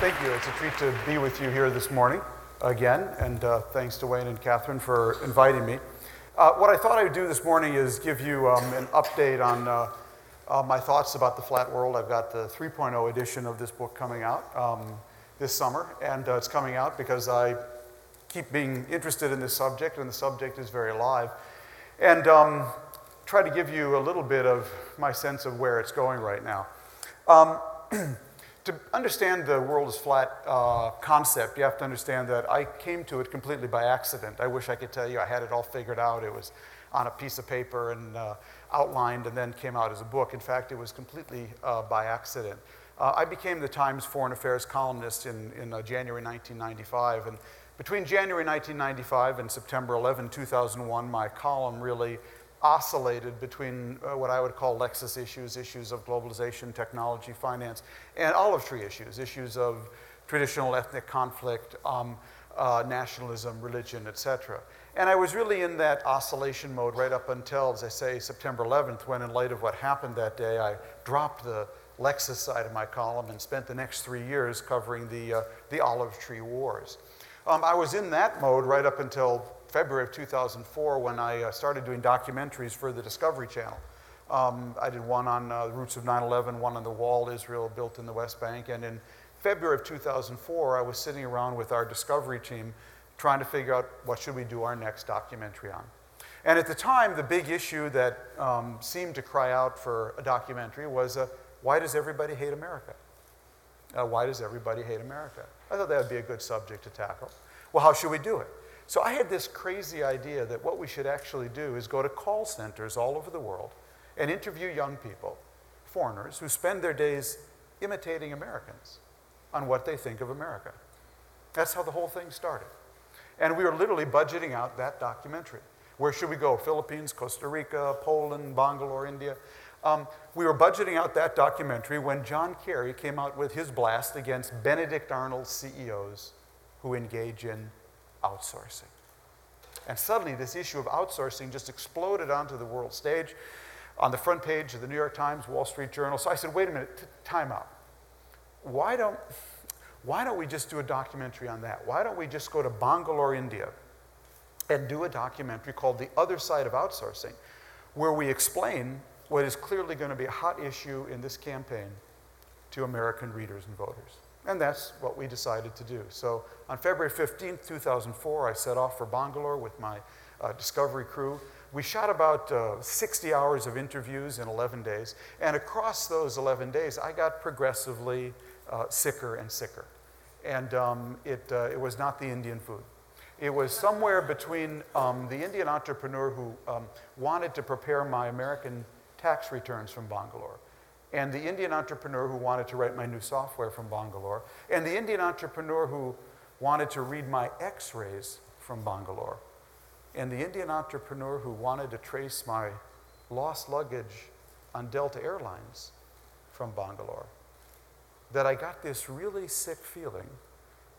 Thank you. It's a treat to be with you here this morning again, and uh, thanks to Wayne and Catherine for inviting me. Uh, what I thought I would do this morning is give you um, an update on uh, uh my thoughts about the flat world. I've got the 3.0 edition of this book coming out um, this summer, and uh, it's coming out because I keep being interested in this subject, and the subject is very alive. And um, try to give you a little bit of my sense of where it's going right now. To understand the world is flat uh, concept, you have to understand that I came to it completely by accident. I wish I could tell you I had it all figured out. It was on a piece of paper and uh, outlined and then came out as a book. In fact, it was completely uh, by accident. Uh, I became the Times Foreign Affairs columnist in, in uh, January 1995. And between January 1995 and September 11, 2001, my column really oscillated between uh, what I would call Lexus issues, issues of globalization, technology, finance, and olive tree issues, issues of traditional ethnic conflict, um, uh, nationalism, religion, etc. And I was really in that oscillation mode right up until, as I say, September 11th, when, in light of what happened that day, I dropped the Lexus side of my column and spent the next three years covering the, uh, the olive tree wars. Um, I was in that mode right up until February of 2004 when I uh, started doing documentaries for the Discovery Channel. Um, I did one on uh, the roots of 9 11, one on the wall Israel built in the West Bank. And in February of 2004, I was sitting around with our Discovery team trying to figure out what should we do our next documentary on. And at the time, the big issue that um, seemed to cry out for a documentary was uh, why does everybody hate America? Uh, why does everybody hate America? I thought that would be a good subject to tackle. Well, how should we do it? So I had this crazy idea that what we should actually do is go to call centers all over the world and interview young people, foreigners, who spend their days imitating Americans on what they think of America. That's how the whole thing started. And we were literally budgeting out that documentary. Where should we go? Philippines, Costa Rica, Poland, Bangalore, India. Um, we were budgeting out that documentary when John Kerry came out with his blast against Benedict Arnold CEOs who engage in outsourcing. And suddenly, this issue of outsourcing just exploded onto the world stage on the front page of the New York Times, Wall Street Journal. So I said, wait a minute, t- time out. Why don't, why don't we just do a documentary on that? Why don't we just go to Bangalore, India, and do a documentary called The Other Side of Outsourcing, where we explain what is clearly going to be a hot issue in this campaign to American readers and voters? And that's what we decided to do. So on February 15th, 2004, I set off for Bangalore with my uh, Discovery crew. We shot about uh, 60 hours of interviews in 11 days. And across those 11 days, I got progressively uh, sicker and sicker. And um, it, uh, it was not the Indian food. It was somewhere between um, the Indian entrepreneur who um, wanted to prepare my American tax returns from Bangalore and the Indian entrepreneur who wanted to write my new software from Bangalore, and the Indian entrepreneur who wanted to read my x rays from Bangalore, and the Indian entrepreneur who wanted to trace my lost luggage on Delta Airlines from Bangalore, that I got this really sick feeling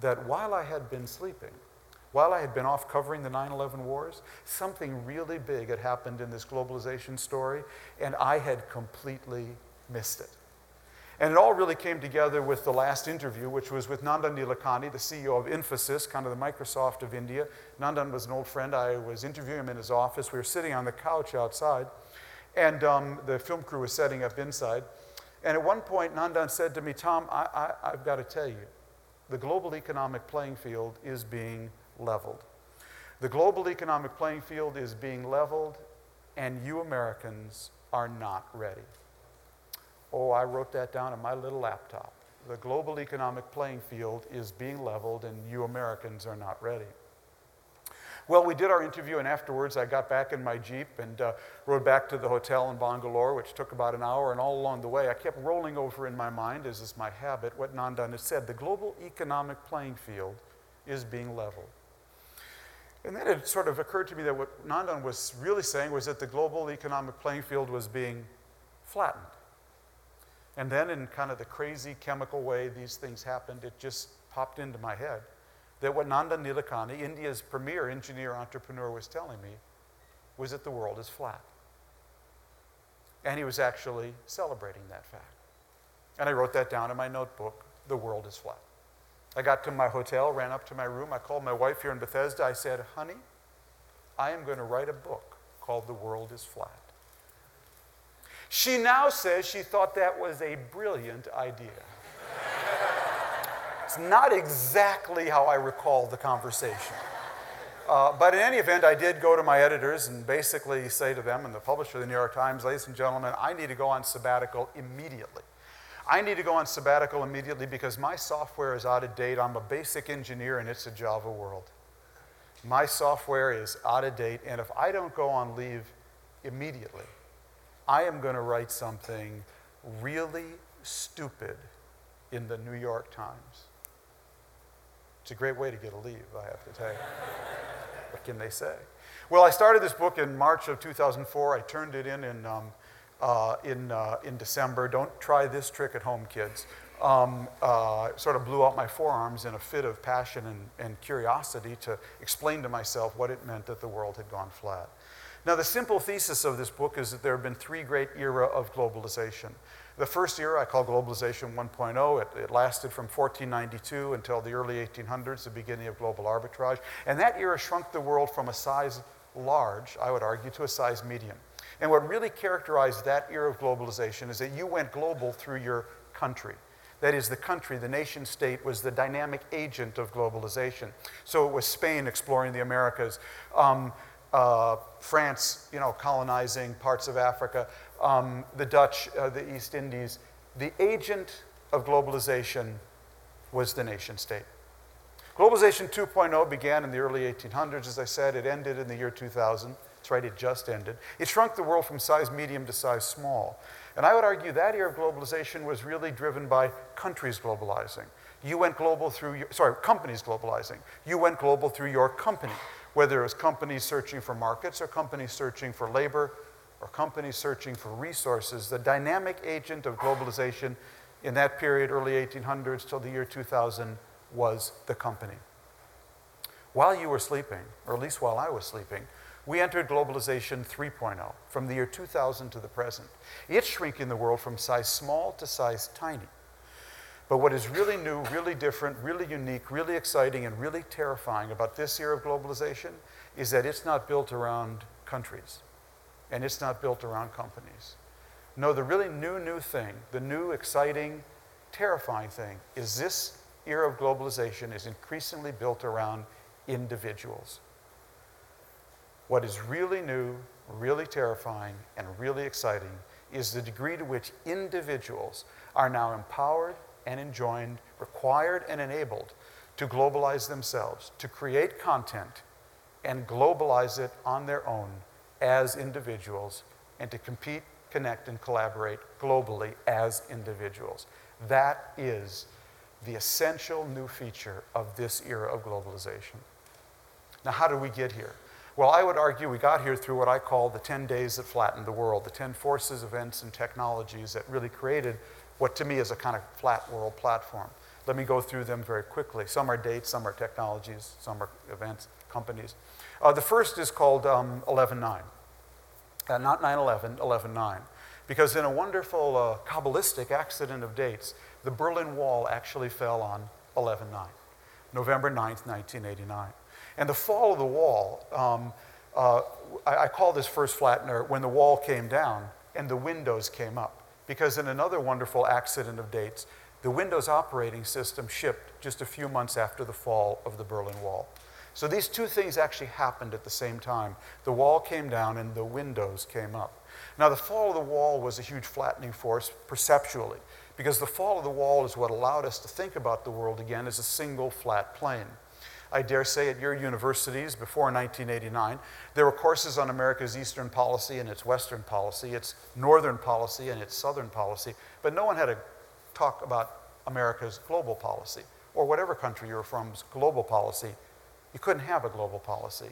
that while I had been sleeping, while I had been off covering the 9 11 wars, something really big had happened in this globalization story, and I had completely missed it. And it all really came together with the last interview, which was with Nandan Nilekani, the CEO of Infosys, kind of the Microsoft of India. Nandan was an old friend. I was interviewing him in his office. We were sitting on the couch outside, and um, the film crew was setting up inside. And at one point, Nandan said to me, Tom, I, I, I've got to tell you, the global economic playing field is being leveled. The global economic playing field is being leveled, and you Americans are not ready. Oh, I wrote that down on my little laptop. The global economic playing field is being leveled, and you Americans are not ready. Well, we did our interview, and afterwards I got back in my Jeep and uh, rode back to the hotel in Bangalore, which took about an hour. And all along the way, I kept rolling over in my mind, as is my habit, what Nandan had said. The global economic playing field is being leveled. And then it sort of occurred to me that what Nandan was really saying was that the global economic playing field was being flattened. And then, in kind of the crazy chemical way these things happened, it just popped into my head that what Nandan Nilekani, India's premier engineer entrepreneur, was telling me was that the world is flat. And he was actually celebrating that fact. And I wrote that down in my notebook the world is flat. I got to my hotel, ran up to my room. I called my wife here in Bethesda. I said, honey, I am going to write a book called The World is Flat. She now says she thought that was a brilliant idea. it's not exactly how I recall the conversation. Uh, but in any event, I did go to my editors and basically say to them and the publisher of the New York Times, ladies and gentlemen, I need to go on sabbatical immediately. I need to go on sabbatical immediately because my software is out of date. I'm a basic engineer and it's a Java world. My software is out of date, and if I don't go on leave immediately, I am going to write something really stupid in the New York Times. It's a great way to get a leave, I have to tell you. what can they say? Well, I started this book in March of 2004. I turned it in in, um, uh, in, uh, in December. Don't try this trick at home, kids. Um, uh, sort of blew out my forearms in a fit of passion and, and curiosity to explain to myself what it meant that the world had gone flat. Now, the simple thesis of this book is that there have been three great era of globalization. The first era I call globalization 1.0. It, it, lasted from 1492 until the early 1800s, the beginning of global arbitrage. And that era shrunk the world from a size large, I would argue, to a size medium. And what really characterized that era of globalization is that you went global through your country. That is, the country, the nation state, was the dynamic agent of globalization. So it was Spain exploring the Americas. Um, uh, France, you know, colonizing parts of Africa, um, the Dutch, uh, the East Indies. The agent of globalization was the nation state. Globalization 2.0 began in the early 1800s, as I said. It ended in the year 2000. That's right, it just ended. It shrunk the world from size medium to size small. And I would argue that era of globalization was really driven by countries globalizing. You went global through, your, sorry, companies globalizing. You went global through your company whether it was companies searching for markets or companies searching for labor or companies searching for resources, the dynamic agent of globalization in that period, early 1800s till the year 2000, was the company. While you were sleeping, or at least while I was sleeping, we entered globalization 3.0 from the year 2000 to the present. It's shrinking the world from size small to size tiny. But what is really new, really different, really unique, really exciting, and really terrifying about this era of globalization is that it's not built around countries and it's not built around companies. No, the really new, new thing, the new, exciting, terrifying thing is this era of globalization is increasingly built around individuals. What is really new, really terrifying, and really exciting is the degree to which individuals are now empowered and enjoined, required and enabled to globalize themselves, to create content and globalize it on their own as individuals, and to compete, connect, and collaborate globally as individuals. That is the essential new feature of this era of globalization. Now, how did we get here? Well, I would argue we got here through what I call the 10 days that flattened the world, the 10 forces, events, and technologies that really created what to me is a kind of flat world platform. Let me go through them very quickly. Some are dates, some are technologies, some are events, companies. Uh, the first is called um, 11.9. Uh, not 9-11, 11.9. Because in a wonderful uh, Kabbalistic accident of dates, the Berlin Wall actually fell on 11.9, November 9th, 1989. And the fall of the wall, um, uh, I, I call this first flattener when the wall came down and the windows came up. Because in another wonderful accident of dates, the Windows operating system shipped just a few months after the fall of the Berlin Wall. So these two things actually happened at the same time. The wall came down and the windows came up. Now, the fall of the wall was a huge flattening force perceptually, because the fall of the wall is what allowed us to think about the world again as a single flat plane. I dare say, at your universities before 1989. There were courses on America's Eastern policy and its Western policy, its Northern policy and its Southern policy, but no one had a talk about America's global policy or whatever country you're from's global policy. You couldn't have a global policy.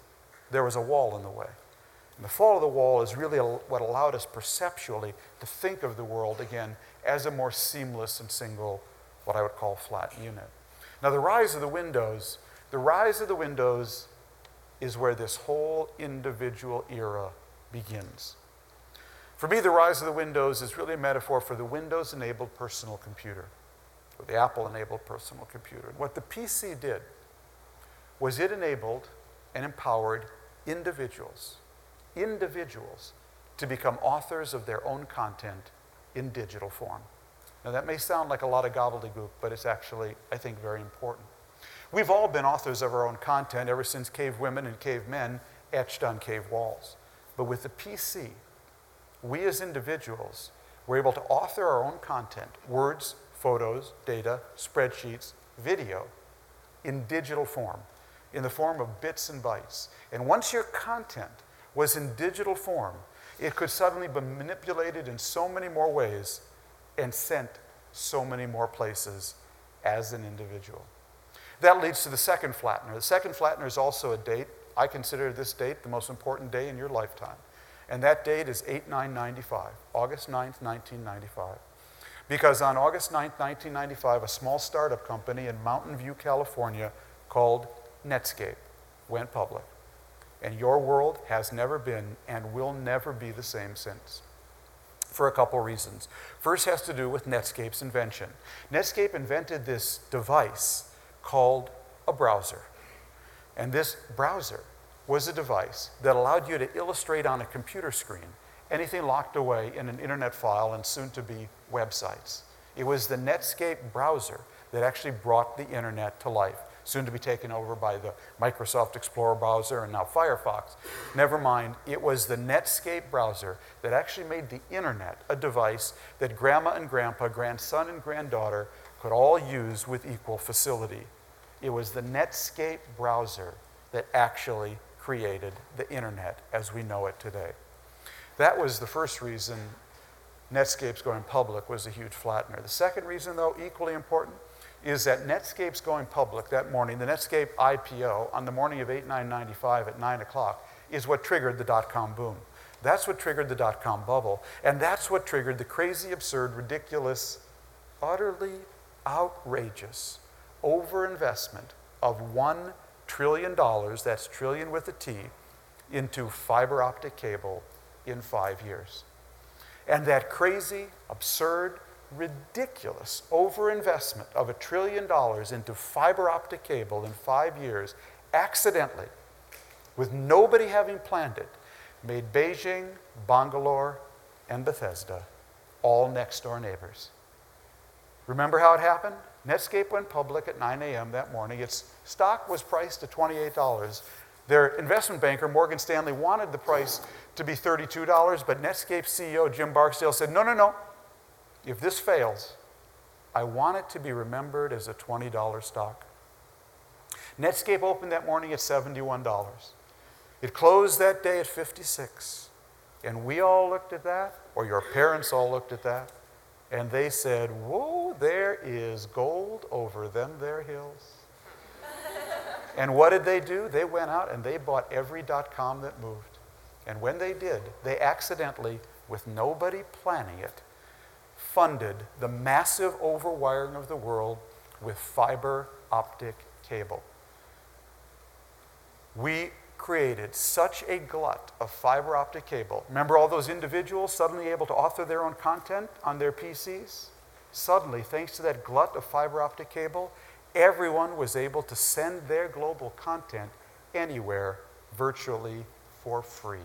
There was a wall in the way. And the fall of the wall is really what allowed us perceptually to think of the world again as a more seamless and single, what I would call flat unit. Now, the rise of the Windows the rise of the Windows is where this whole individual era begins. For me, the rise of the Windows is really a metaphor for the Windows enabled personal computer. or the Apple enabled personal computer. And what the PC did was it enabled and empowered individuals, individuals, to become authors of their own content in digital form. Now, that may sound like a lot of gobbledygook, but it's actually, I think, very important. We've all been authors of our own content ever since cave women and cave men etched on cave walls. But with the PC, we as individuals were able to author our own content words, photos, data, spreadsheets, video in digital form, in the form of bits and bytes. And once your content was in digital form, it could suddenly be manipulated in so many more ways and sent so many more places as an individual. That leads to the second flattener. The second flattener is also a date. I consider this date the most important day in your lifetime. And that date is 8 9 95, August 9th, 1995. Because on August 9th, 1995, a small startup company in Mountain View, California called Netscape went public. And your world has never been and will never be the same since. For a couple reasons. First has to do with Netscape's invention. Netscape invented this device called a browser. And this browser was a device that allowed you to illustrate on a computer screen anything locked away in an internet file and soon to be websites. It was the Netscape browser that actually brought the internet to life, soon to be taken over by the Microsoft Explorer browser and now Firefox. Never mind, it was the Netscape browser that actually made the internet a device that grandma and grandpa, grandson and granddaughter could all use with equal facility. It was the Netscape browser that actually created the internet as we know it today. That was the first reason Netscape's going public was a huge flattener. The second reason, though, equally important, is that Netscape's going public that morning, the Netscape IPO on the morning of 8 9 95 at 9 o'clock, is what triggered the dot com boom. That's what triggered the dot com bubble. And that's what triggered the crazy, absurd, ridiculous, utterly outrageous overinvestment of $1 trillion, that's trillion with a T, into fiber optic cable in five years. And that crazy, absurd, ridiculous overinvestment of a trillion dollars into fiber optic cable in five years, accidentally, with nobody having planned it, made Beijing, Bangalore, and Bethesda all next door neighbors. Remember how it happened? Netscape went public at 9 a.m. that morning. Its stock was priced at $28. Their investment banker, Morgan Stanley, wanted the price to be $32, but Netscape CEO Jim Barksdale said, No, no, no. If this fails, I want it to be remembered as a $20 stock. Netscape opened that morning at $71. It closed that day at 56. And we all looked at that, or your parents all looked at that, and they said, Whoa, there is gold over them there hills. and what did they do? They went out and they bought every dot com that moved. And when they did, they accidentally, with nobody planning it, funded the massive overwiring of the world with fiber optic cable. We created such a glut of fiber optic cable. Remember all those individuals suddenly able to author their own content on their PCs? Suddenly, thanks to that glut of fiber optic cable, everyone was able to send their global content anywhere virtually for free.